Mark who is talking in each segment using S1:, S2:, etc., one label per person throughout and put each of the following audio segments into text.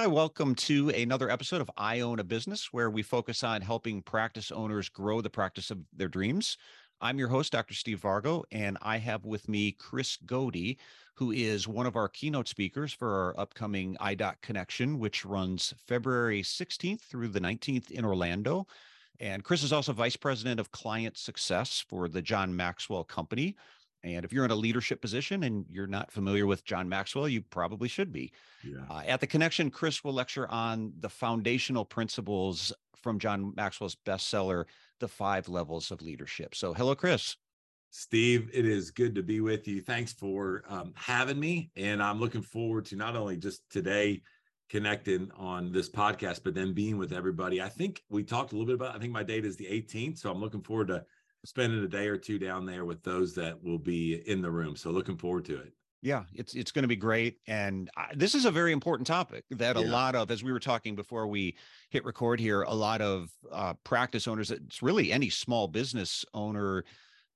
S1: Hi, welcome to another episode of I Own a Business, where we focus on helping practice owners grow the practice of their dreams. I'm your host, Dr. Steve Vargo, and I have with me Chris Goede, who is one of our keynote speakers for our upcoming iDoc Connection, which runs February 16th through the 19th in Orlando. And Chris is also Vice President of Client Success for the John Maxwell Company. And if you're in a leadership position and you're not familiar with John Maxwell, you probably should be. Yeah. Uh, at the connection, Chris will lecture on the foundational principles from John Maxwell's bestseller, The Five Levels of Leadership. So, hello, Chris.
S2: Steve, it is good to be with you. Thanks for um, having me. And I'm looking forward to not only just today connecting on this podcast, but then being with everybody. I think we talked a little bit about, I think my date is the 18th. So I'm looking forward to spending a day or two down there with those that will be in the room. So looking forward to it.
S1: Yeah, it's it's going to be great, and I, this is a very important topic that yeah. a lot of, as we were talking before we hit record here, a lot of uh, practice owners, it's really any small business owner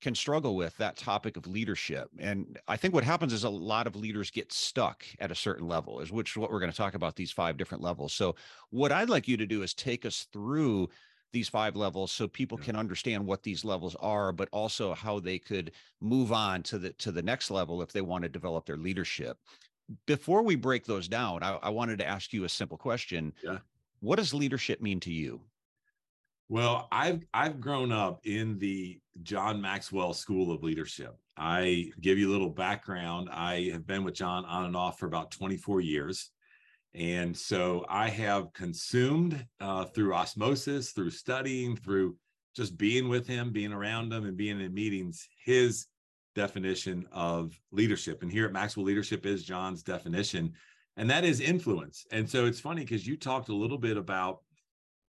S1: can struggle with that topic of leadership. And I think what happens is a lot of leaders get stuck at a certain level, is which is what we're going to talk about these five different levels. So what I'd like you to do is take us through these five levels so people can understand what these levels are but also how they could move on to the to the next level if they want to develop their leadership. Before we break those down i, I wanted to ask you a simple question. Yeah. What does leadership mean to you?
S2: Well i've i've grown up in the john maxwell school of leadership. I give you a little background. I have been with john on and off for about 24 years and so I have consumed uh, through osmosis, through studying, through just being with him, being around him, and being in meetings, his definition of leadership. And here at Maxwell Leadership is John's definition, and that is influence. And so it's funny because you talked a little bit about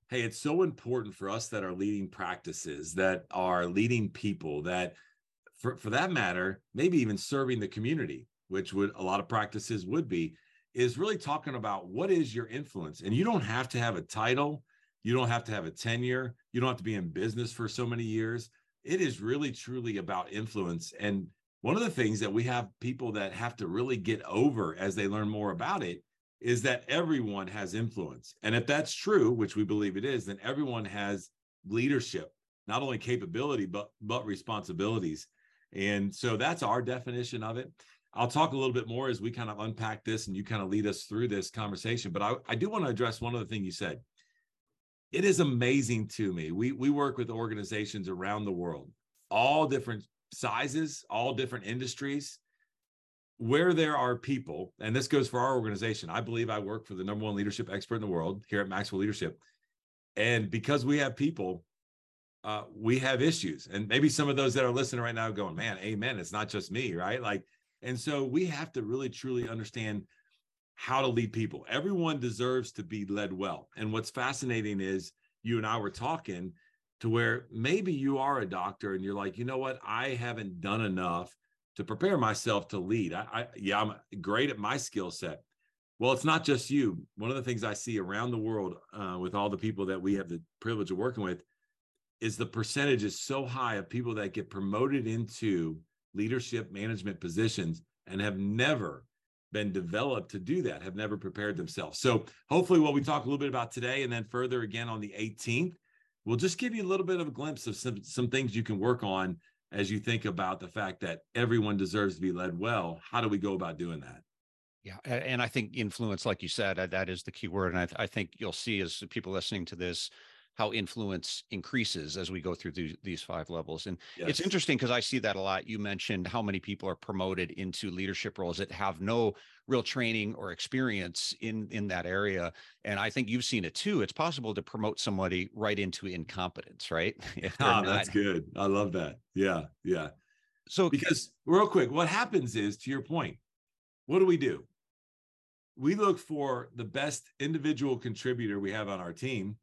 S2: hey, it's so important for us that are leading practices, that are leading people, that for, for that matter, maybe even serving the community, which would a lot of practices would be is really talking about what is your influence. And you don't have to have a title, you don't have to have a tenure, you don't have to be in business for so many years. It is really truly about influence. And one of the things that we have people that have to really get over as they learn more about it is that everyone has influence. And if that's true, which we believe it is, then everyone has leadership, not only capability, but but responsibilities. And so that's our definition of it. I'll talk a little bit more as we kind of unpack this and you kind of lead us through this conversation. But I, I do want to address one other thing you said. It is amazing to me. We we work with organizations around the world, all different sizes, all different industries, where there are people, and this goes for our organization. I believe I work for the number one leadership expert in the world here at Maxwell Leadership. And because we have people, uh, we have issues. And maybe some of those that are listening right now going, man, amen. It's not just me, right? Like and so we have to really truly understand how to lead people. Everyone deserves to be led well. And what's fascinating is you and I were talking to where maybe you are a doctor and you're like, you know what, I haven't done enough to prepare myself to lead. I, I yeah, I'm great at my skill set. Well, it's not just you. One of the things I see around the world uh, with all the people that we have the privilege of working with is the percentage is so high of people that get promoted into leadership management positions and have never been developed to do that, have never prepared themselves. So, hopefully, what we talk a little bit about today and then further again on the 18th, we'll just give you a little bit of a glimpse of some, some things you can work on as you think about the fact that everyone deserves to be led well. How do we go about doing that?
S1: Yeah, and I think influence, like you said, that is the key word. And I, I think you'll see as people listening to this, how influence increases as we go through these, these five levels. And yes. it's interesting because I see that a lot. You mentioned how many people are promoted into leadership roles that have no real training or experience in in that area. And I think you've seen it too. It's possible to promote somebody right into incompetence, right?
S2: ah, that's good. I love that. Yeah, yeah. So because real quick, what happens is to your point, what do we do? We look for the best individual contributor we have on our team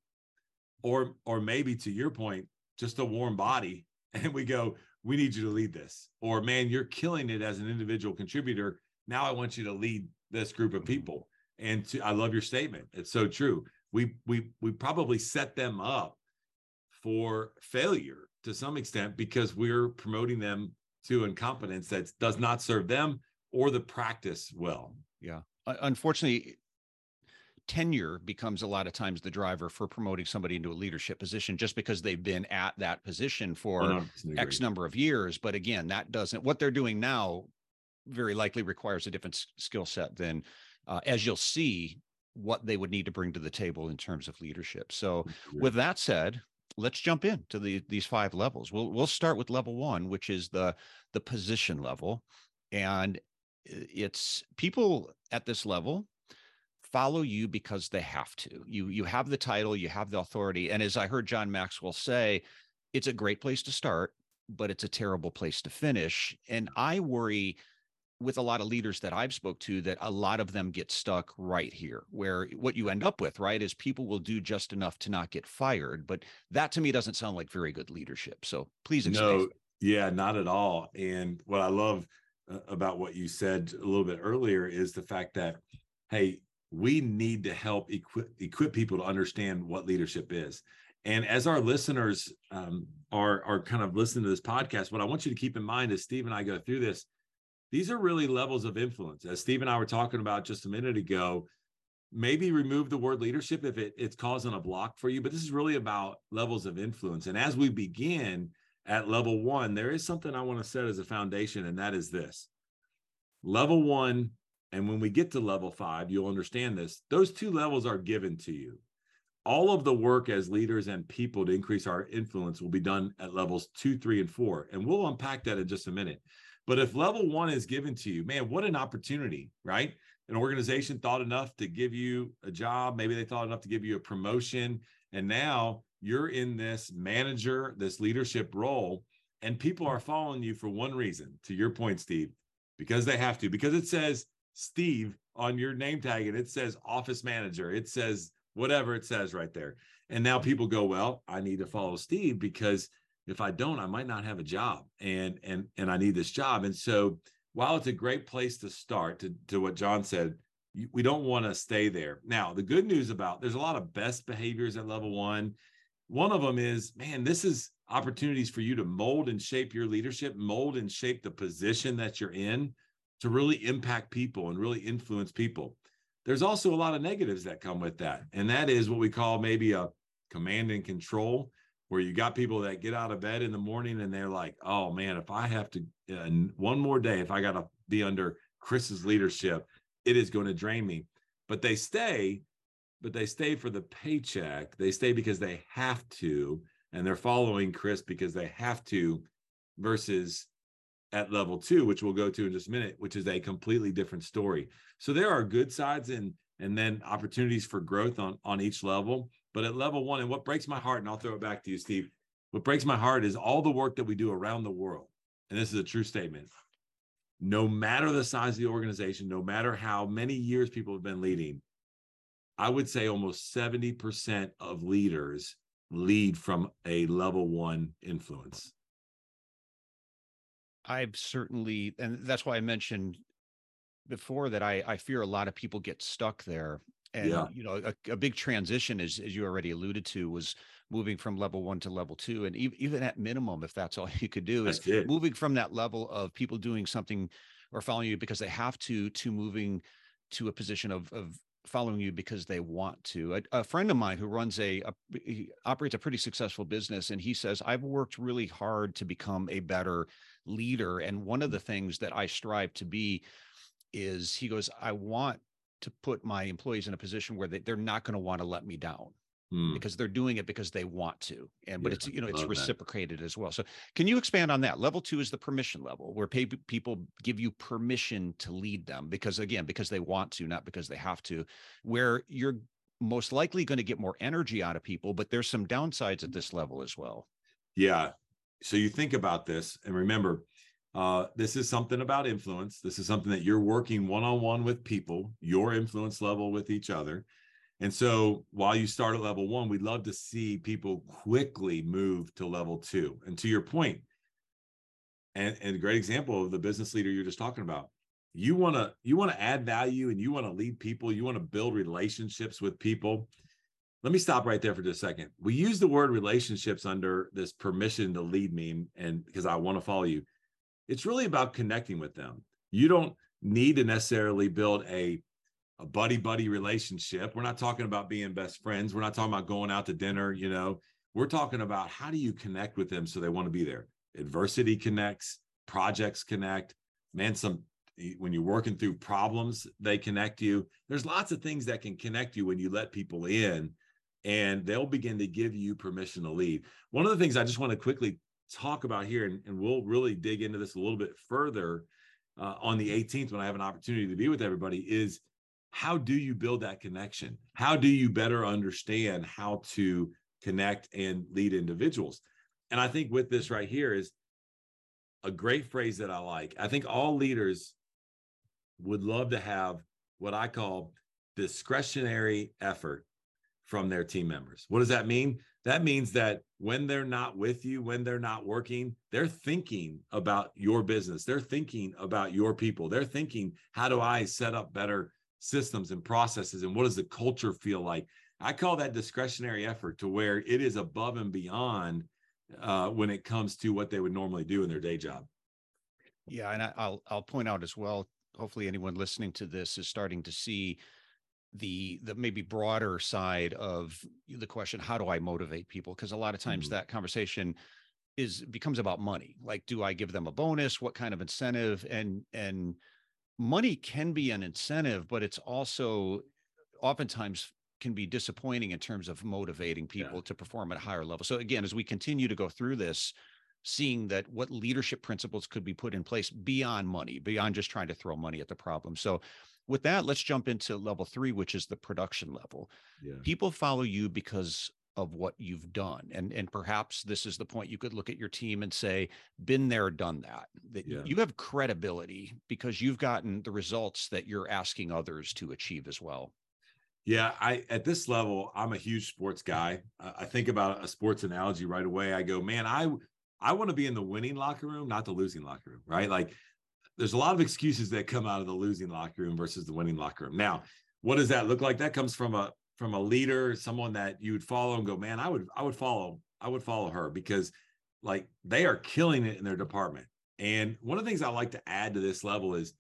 S2: or or maybe to your point just a warm body and we go we need you to lead this. Or man you're killing it as an individual contributor. Now i want you to lead this group of mm-hmm. people. And to, i love your statement. It's so true. We we we probably set them up for failure to some extent because we're promoting them to incompetence that does not serve them or the practice well.
S1: Yeah. Unfortunately tenure becomes a lot of times the driver for promoting somebody into a leadership position just because they've been at that position for X number of years. But again, that doesn't, what they're doing now very likely requires a different skill set than, uh, as you'll see, what they would need to bring to the table in terms of leadership. So, with that said, let's jump into the these five levels. We'll we'll start with level one, which is the the position level, and it's people at this level follow you because they have to. You you have the title, you have the authority, and as I heard John Maxwell say, it's a great place to start, but it's a terrible place to finish. And I worry with a lot of leaders that I've spoke to that a lot of them get stuck right here where what you end up with right is people will do just enough to not get fired but that to me doesn't sound like very good leadership so please explain.
S2: no yeah not at all and what I love uh, about what you said a little bit earlier is the fact that hey we need to help equip equip people to understand what leadership is and as our listeners um, are are kind of listening to this podcast what I want you to keep in mind as Steve and I go through this these are really levels of influence. As Steve and I were talking about just a minute ago, maybe remove the word leadership if it, it's causing a block for you, but this is really about levels of influence. And as we begin at level one, there is something I want to set as a foundation, and that is this level one. And when we get to level five, you'll understand this. Those two levels are given to you. All of the work as leaders and people to increase our influence will be done at levels two, three, and four. And we'll unpack that in just a minute. But if level one is given to you, man, what an opportunity, right? An organization thought enough to give you a job. Maybe they thought enough to give you a promotion. And now you're in this manager, this leadership role, and people are following you for one reason, to your point, Steve, because they have to, because it says Steve on your name tag and it says office manager, it says whatever it says right there. And now people go, well, I need to follow Steve because if I don't, I might not have a job and and and I need this job. And so while it's a great place to start to, to what John said, we don't want to stay there. Now, the good news about there's a lot of best behaviors at level one. One of them is, man, this is opportunities for you to mold and shape your leadership, mold and shape the position that you're in to really impact people and really influence people. There's also a lot of negatives that come with that. And that is what we call maybe a command and control where you got people that get out of bed in the morning and they're like, oh man, if I have to, uh, one more day, if I got to be under Chris's leadership, it is going to drain me. But they stay, but they stay for the paycheck. They stay because they have to, and they're following Chris because they have to, versus at level two, which we'll go to in just a minute, which is a completely different story. So there are good sides and and then opportunities for growth on on each level. But at level one, and what breaks my heart, and I'll throw it back to you, Steve. What breaks my heart is all the work that we do around the world. And this is a true statement. No matter the size of the organization, no matter how many years people have been leading, I would say almost 70% of leaders lead from a level one influence.
S1: I've certainly, and that's why I mentioned before that I, I fear a lot of people get stuck there. And yeah. you know a, a, big transition as, as you already alluded to was moving from level one to level two and even, even at minimum if that's all you could do is moving from that level of people doing something or following you because they have to to moving to a position of of following you because they want to. A, a friend of mine who runs a, a he operates a pretty successful business and he says i've worked really hard to become a better leader and one of the things that i strive to be is he goes i want to put my employees in a position where they, they're not going to want to let me down hmm. because they're doing it because they want to and but yeah, it's you know it's reciprocated that. as well so can you expand on that level two is the permission level where pay, people give you permission to lead them because again because they want to not because they have to where you're most likely going to get more energy out of people but there's some downsides at this level as well
S2: yeah so you think about this and remember uh, this is something about influence. This is something that you're working one on one with people, your influence level with each other. And so while you start at level one, we'd love to see people quickly move to level two. And to your point, and, and a great example of the business leader you're just talking about, you want to you want to add value and you want to lead people, you want to build relationships with people. Let me stop right there for just a second. We use the word relationships under this permission to lead me and because I want to follow you it's really about connecting with them. You don't need to necessarily build a a buddy buddy relationship. We're not talking about being best friends. We're not talking about going out to dinner, you know. We're talking about how do you connect with them so they want to be there. Adversity connects, projects connect. Man, some when you're working through problems, they connect you. There's lots of things that can connect you when you let people in and they'll begin to give you permission to lead. One of the things I just want to quickly talk about here, and, and we'll really dig into this a little bit further uh, on the 18th when I have an opportunity to be with everybody, is how do you build that connection? How do you better understand how to connect and lead individuals? And I think with this right here is a great phrase that I like. I think all leaders would love to have what I call discretionary effort from their team members. What does that mean? That means that when they're not with you, when they're not working, they're thinking about your business. They're thinking about your people. They're thinking, how do I set up better systems and processes? And what does the culture feel like? I call that discretionary effort to where it is above and beyond uh, when it comes to what they would normally do in their day job.
S1: Yeah, and I, I'll I'll point out as well. Hopefully, anyone listening to this is starting to see the the maybe broader side of the question how do i motivate people? Because a lot of times mm-hmm. that conversation is becomes about money. Like do i give them a bonus? What kind of incentive? And and money can be an incentive but it's also oftentimes can be disappointing in terms of motivating people yeah. to perform at a higher level. So again as we continue to go through this seeing that what leadership principles could be put in place beyond money beyond just trying to throw money at the problem. So with that, let's jump into level three, which is the production level. Yeah. People follow you because of what you've done. And and perhaps this is the point you could look at your team and say, been there, done that. That yeah. you have credibility because you've gotten the results that you're asking others to achieve as well.
S2: Yeah, I at this level, I'm a huge sports mm-hmm. guy. I think about a sports analogy right away. I go, man, I I want to be in the winning locker room, not the losing locker room, right? Like there's a lot of excuses that come out of the losing locker room versus the winning locker room. Now, what does that look like? That comes from a from a leader, someone that you would follow and go, man, I would I would follow I would follow her because like they are killing it in their department. And one of the things I like to add to this level is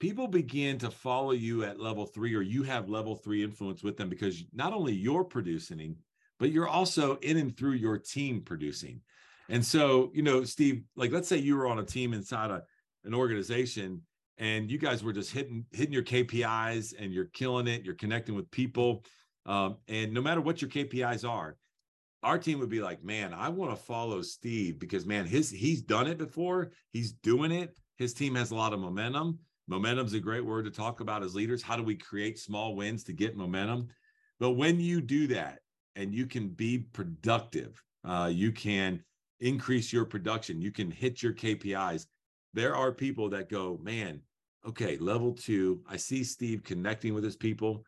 S2: people begin to follow you at level three, or you have level three influence with them because not only you're producing, but you're also in and through your team producing. And so, you know, Steve, like let's say you were on a team inside a an organization and you guys were just hitting hitting your KPIs and you're killing it, you're connecting with people. Um, and no matter what your KPIs are, our team would be like, man, I want to follow Steve because man, his he's done it before, he's doing it. His team has a lot of momentum. Momentum's a great word to talk about as leaders. How do we create small wins to get momentum? But when you do that and you can be productive, uh, you can increase your production, you can hit your KPIs there are people that go, man, okay, level two, I see Steve connecting with his people.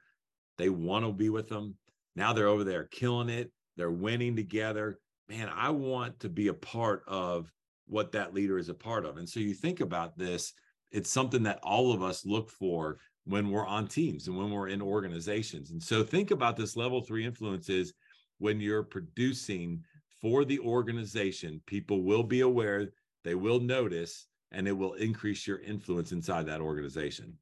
S2: They want to be with them. Now they're over there killing it. They're winning together. Man, I want to be a part of what that leader is a part of. And so you think about this, it's something that all of us look for when we're on teams and when we're in organizations. And so think about this level three influences when you're producing for the organization, people will be aware, they will notice, and it will increase your influence inside that organization.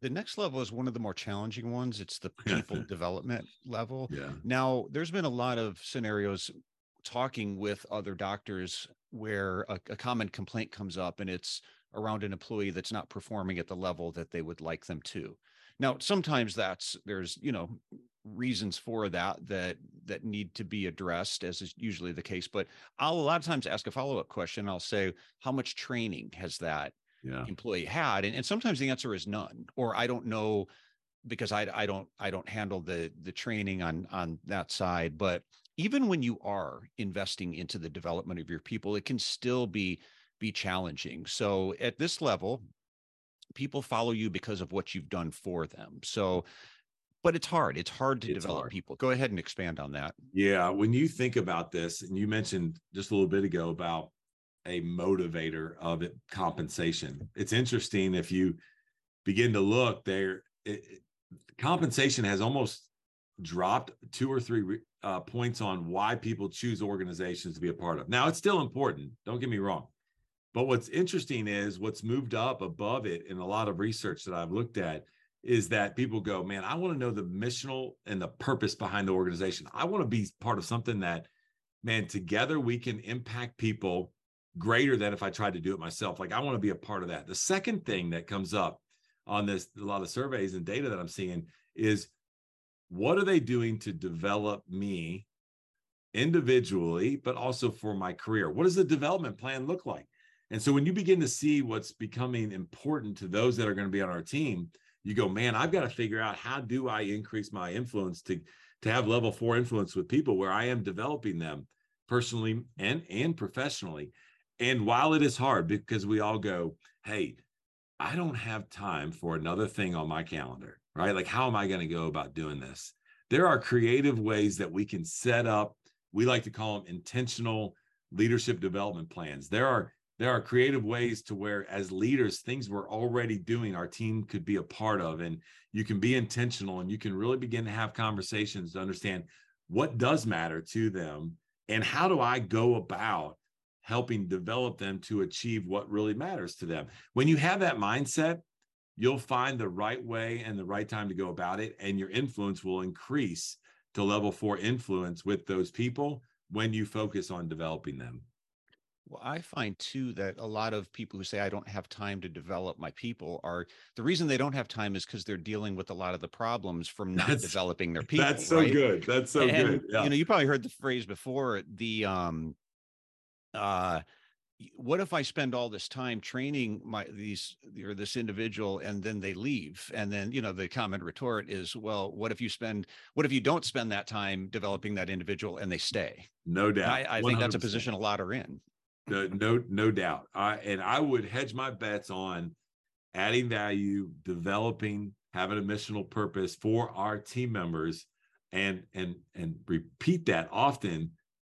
S1: The next level is one of the more challenging ones. It's the people development level.
S2: Yeah.
S1: Now, there's been a lot of scenarios talking with other doctors where a, a common complaint comes up and it's around an employee that's not performing at the level that they would like them to. Now, sometimes that's there's, you know, reasons for that that that need to be addressed as is usually the case but i'll a lot of times ask a follow-up question i'll say how much training has that yeah. employee had and, and sometimes the answer is none or i don't know because I, I don't i don't handle the the training on on that side but even when you are investing into the development of your people it can still be be challenging so at this level people follow you because of what you've done for them so but it's hard. It's hard to it's develop hard. people. Go ahead and expand on that.
S2: Yeah. When you think about this, and you mentioned just a little bit ago about a motivator of it, compensation, it's interesting if you begin to look there, it, compensation has almost dropped two or three uh, points on why people choose organizations to be a part of. Now, it's still important. Don't get me wrong. But what's interesting is what's moved up above it in a lot of research that I've looked at is that people go, man, I want to know the missional and the purpose behind the organization. I want to be part of something that, man, together we can impact people greater than if I tried to do it myself. Like I want to be a part of that. The second thing that comes up on this, a lot of surveys and data that I'm seeing is what are they doing to develop me individually, but also for my career? What does the development plan look like? And so when you begin to see what's becoming important to those that are going to be on our team, you go, man, I've got to figure out how do I increase my influence to to have level four influence with people where I am developing them personally and and professionally. And while it is hard because we all go, hey, I don't have time for another thing on my calendar, right? Like, how am I going to go about doing this? There are creative ways that we can set up, we like to call them intentional leadership development plans. There are there are creative ways to where as leaders things we're already doing our team could be a part of and you can be intentional and you can really begin to have conversations to understand what does matter to them and how do i go about helping develop them to achieve what really matters to them. When you have that mindset you'll find the right way and the right time to go about it and your influence will increase to level 4 influence with those people when you focus on developing them
S1: well, I find too that a lot of people who say I don't have time to develop my people are the reason they don't have time is because they're dealing with a lot of the problems from not
S2: That's-
S1: developing their people.
S2: That's so
S1: right?
S2: good. That's so
S1: and,
S2: good. Yeah.
S1: You know, you probably heard the phrase before. The um, uh, what if I spend all this time training my these or this individual and then they leave? And then you know the common retort is, well, what if you spend what if you don't spend that time developing that individual and they stay?
S2: no doubt.
S1: I, I think that's a position a lot are in.
S2: No, no, no doubt. I and I would hedge my bets on adding value, developing, having a missional purpose for our team members, and and and repeat that often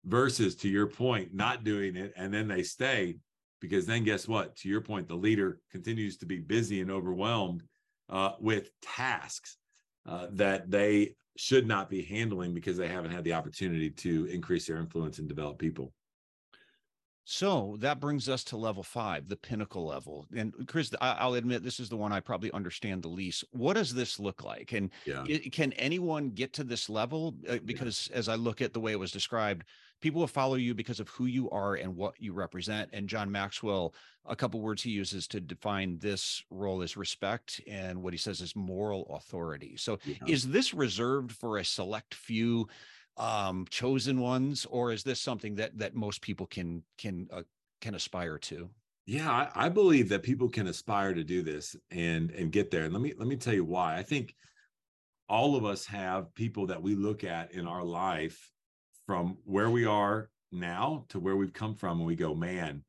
S2: versus to your point, not doing it and then they stay. Because then guess what? To your point, the leader continues to be busy and overwhelmed uh, with tasks uh, that they should not be handling because they haven't had the opportunity to increase their influence and develop people.
S1: So that brings us to level five, the pinnacle level. And Chris, I'll admit this is the one I probably understand the least. What does this look like? And
S2: Yeah.
S1: can anyone get to this level? Uh, Because as I look at the way it was described, people will follow you because of who you are and what you represent. And John Maxwell, a couple words he uses to define this role is respect, and what he says is moral authority. So
S2: Yeah.
S1: is this reserved for a select few? Um chosen ones or is this something that that most people can can uh, can aspire to
S2: Yeah, I, I believe that people can aspire to do this and and get there. And let me let me tell you why. I think all of us have people that we look at in our life from where we are now to where we've come from, and we go, man,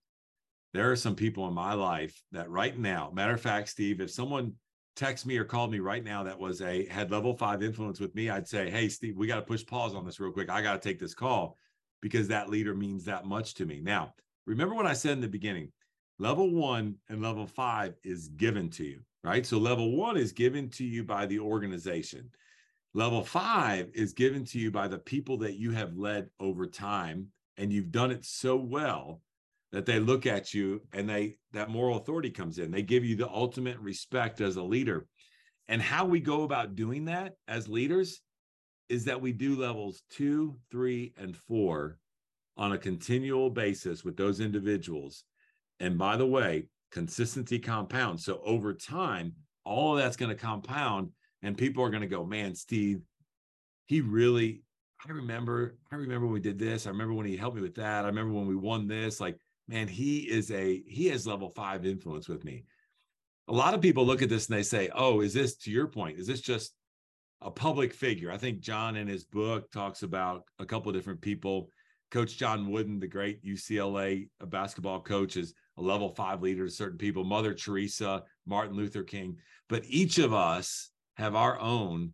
S2: there are some people in my life that right now, matter of fact, Steve, if someone texted me or called me right now that was a had level five influence with me, I'd say, hey, Steve, we got to push pause on this real quick. I got to take this call because that leader means that much to me. Now, remember what I said in the beginning level one and level five is given to you, right? So level one is given to you by the organization. Level five is given to you by the people that you have led over time, and you've done it so well that they look at you and they that moral authority comes in. They give you the ultimate respect as a leader. And how we go about doing that as leaders is that we do levels two, three, and four on a continual basis with those individuals. And by the way, consistency compounds. So over time, all of that's going to compound, and people are going to go, man, Steve, he really, I remember, I remember when we did this. I remember when he helped me with that. I remember when we won this. Like, man, he is a, he has level five influence with me. A lot of people look at this and they say, oh, is this, to your point, is this just a public figure? I think John in his book talks about a couple of different people. Coach John Wooden, the great UCLA basketball coach, is a level five leader to certain people, Mother Teresa, Martin Luther King. But each of us have our own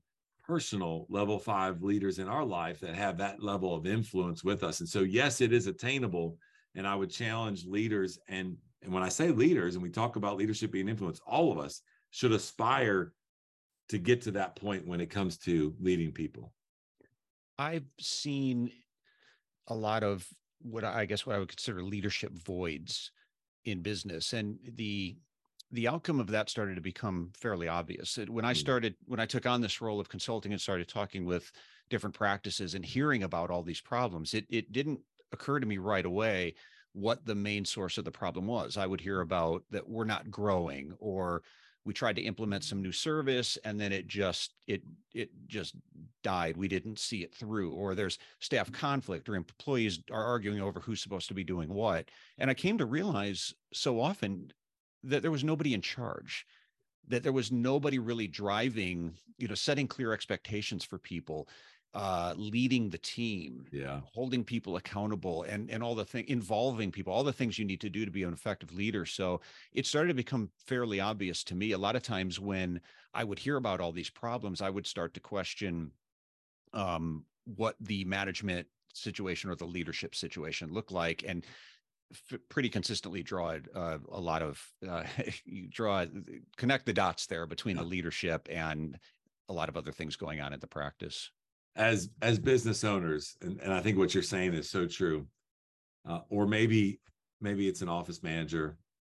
S2: personal level five leaders in our life that have that level of influence with us. And so, yes, it is attainable. And I would challenge leaders. And, and when I say leaders, and we talk about leadership being influence, all of us should aspire to get to that point when it comes to leading people.
S1: i've seen a lot of what i guess what i would consider leadership voids in business and the the outcome of that started to become fairly obvious when i mm. started when i took on this role of consulting and started talking with different practices and hearing about all these problems it it didn't occur to me right away what the main source of the problem was. I would hear about that we're not growing or we tried to implement some new service and then it just it it just died. We didn't see it through or there's staff conflict or employees are arguing over who's supposed to be doing what. And i came to realize so often that there was nobody in charge that there was nobody really driving you know setting clear expectations for people uh leading the team
S2: yeah.
S1: holding people accountable and and all the thing involving people all the things you need to do to be an effective leader. So it started to become fairly obvious to me. A lot of times when i would hear about all these problems i would start to question um what the management situation or the leadership situation looked like and f- pretty consistently draw uh, a lot of uh, you draw connect the dots there between yeah. the leadership and a lot of other things going on in the practice
S2: as as business owners and, and i think what you're saying is so true. Uh, or maybe maybe it's an office manager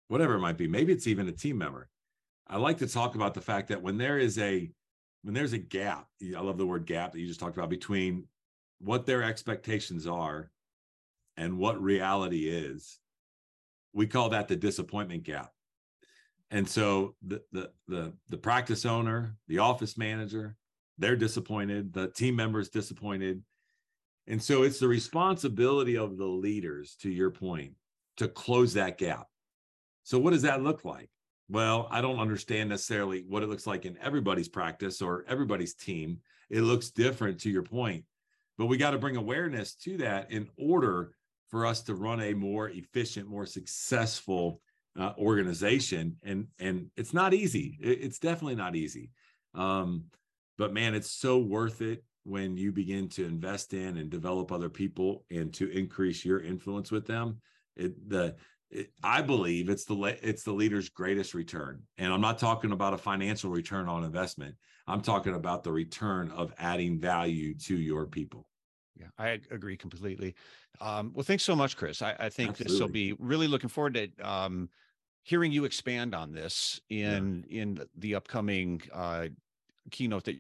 S2: whatever it might be maybe it's even a team member. I like to talk about the fact that when there is a when there's a gap i love the word gap that you just talked about between what their expectations are and what reality is we call that the disappointment gap. And so the the the, the practice owner the office manager they're disappointed the team members disappointed. And so it's the responsibility of the leaders to your point to close that gap. So what does that look like? Well i don't understand necessarily what it looks like in everybody's practice or everybody's team. It looks different to your point. But we got to bring awareness to that in order for us to run a more efficient more successful uh, organization. And and it's not easy. It, it's definitely not easy. Um, but man, it's so worth it when you begin to invest in and develop other people and to increase your influence with them. It, the it, I believe it's the it's the leader's greatest return, and I'm not talking about a financial return on investment. I'm talking about the return of adding value to your people.
S1: Yeah, I agree completely. Um, well, thanks so much, Chris. I, I think this will be really looking forward to um, hearing you expand on this in yeah. in the upcoming uh, keynote that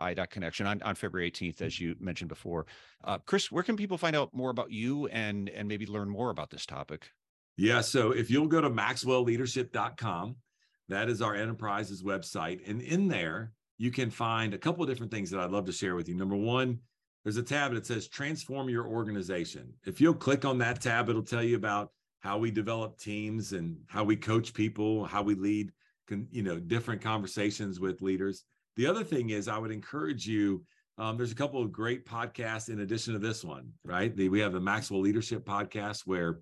S1: iDoc Connection on, on February 18th, as you mentioned before. Uh, Chris, where can people find out more about you and and maybe learn more about this topic?
S2: Yeah, so if you'll go to maxwellleadership.com, that is our enterprise's website, and in there you can find a couple of different things that I'd love to share with you. Number one, there's a tab that says transform your organization. If you'll click on that tab, it'll tell you about how we develop teams and how we coach people, how we lead, you know, different conversations with leaders. The other thing is, I would encourage you. Um, there's a couple of great podcasts in addition to this one, right? The, we have the Maxwell Leadership podcast where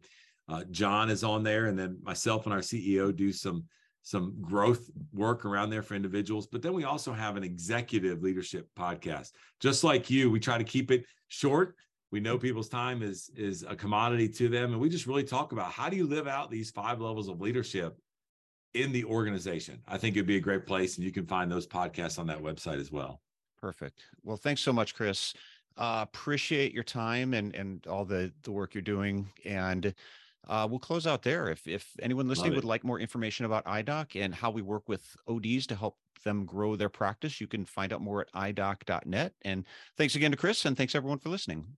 S2: uh, John is on there, and then myself and our CEO do some some growth work around there for individuals. But then we also have an executive leadership podcast. Just like you, we try to keep it short. We know people's time is is a commodity to them, and we just really talk about how do you live out these five levels of leadership in the organization. I think it'd be a great place, and you can find those podcasts on that website as well.
S1: Perfect. Well, thanks so much, Chris. Uh, appreciate your time and and all the the work you're doing. And uh, we'll close out there. If if anyone listening would like more information about iDoc and how we work with ODs to help them grow their practice, you can find out more at idoc.net. And thanks again to Chris, and thanks everyone for listening.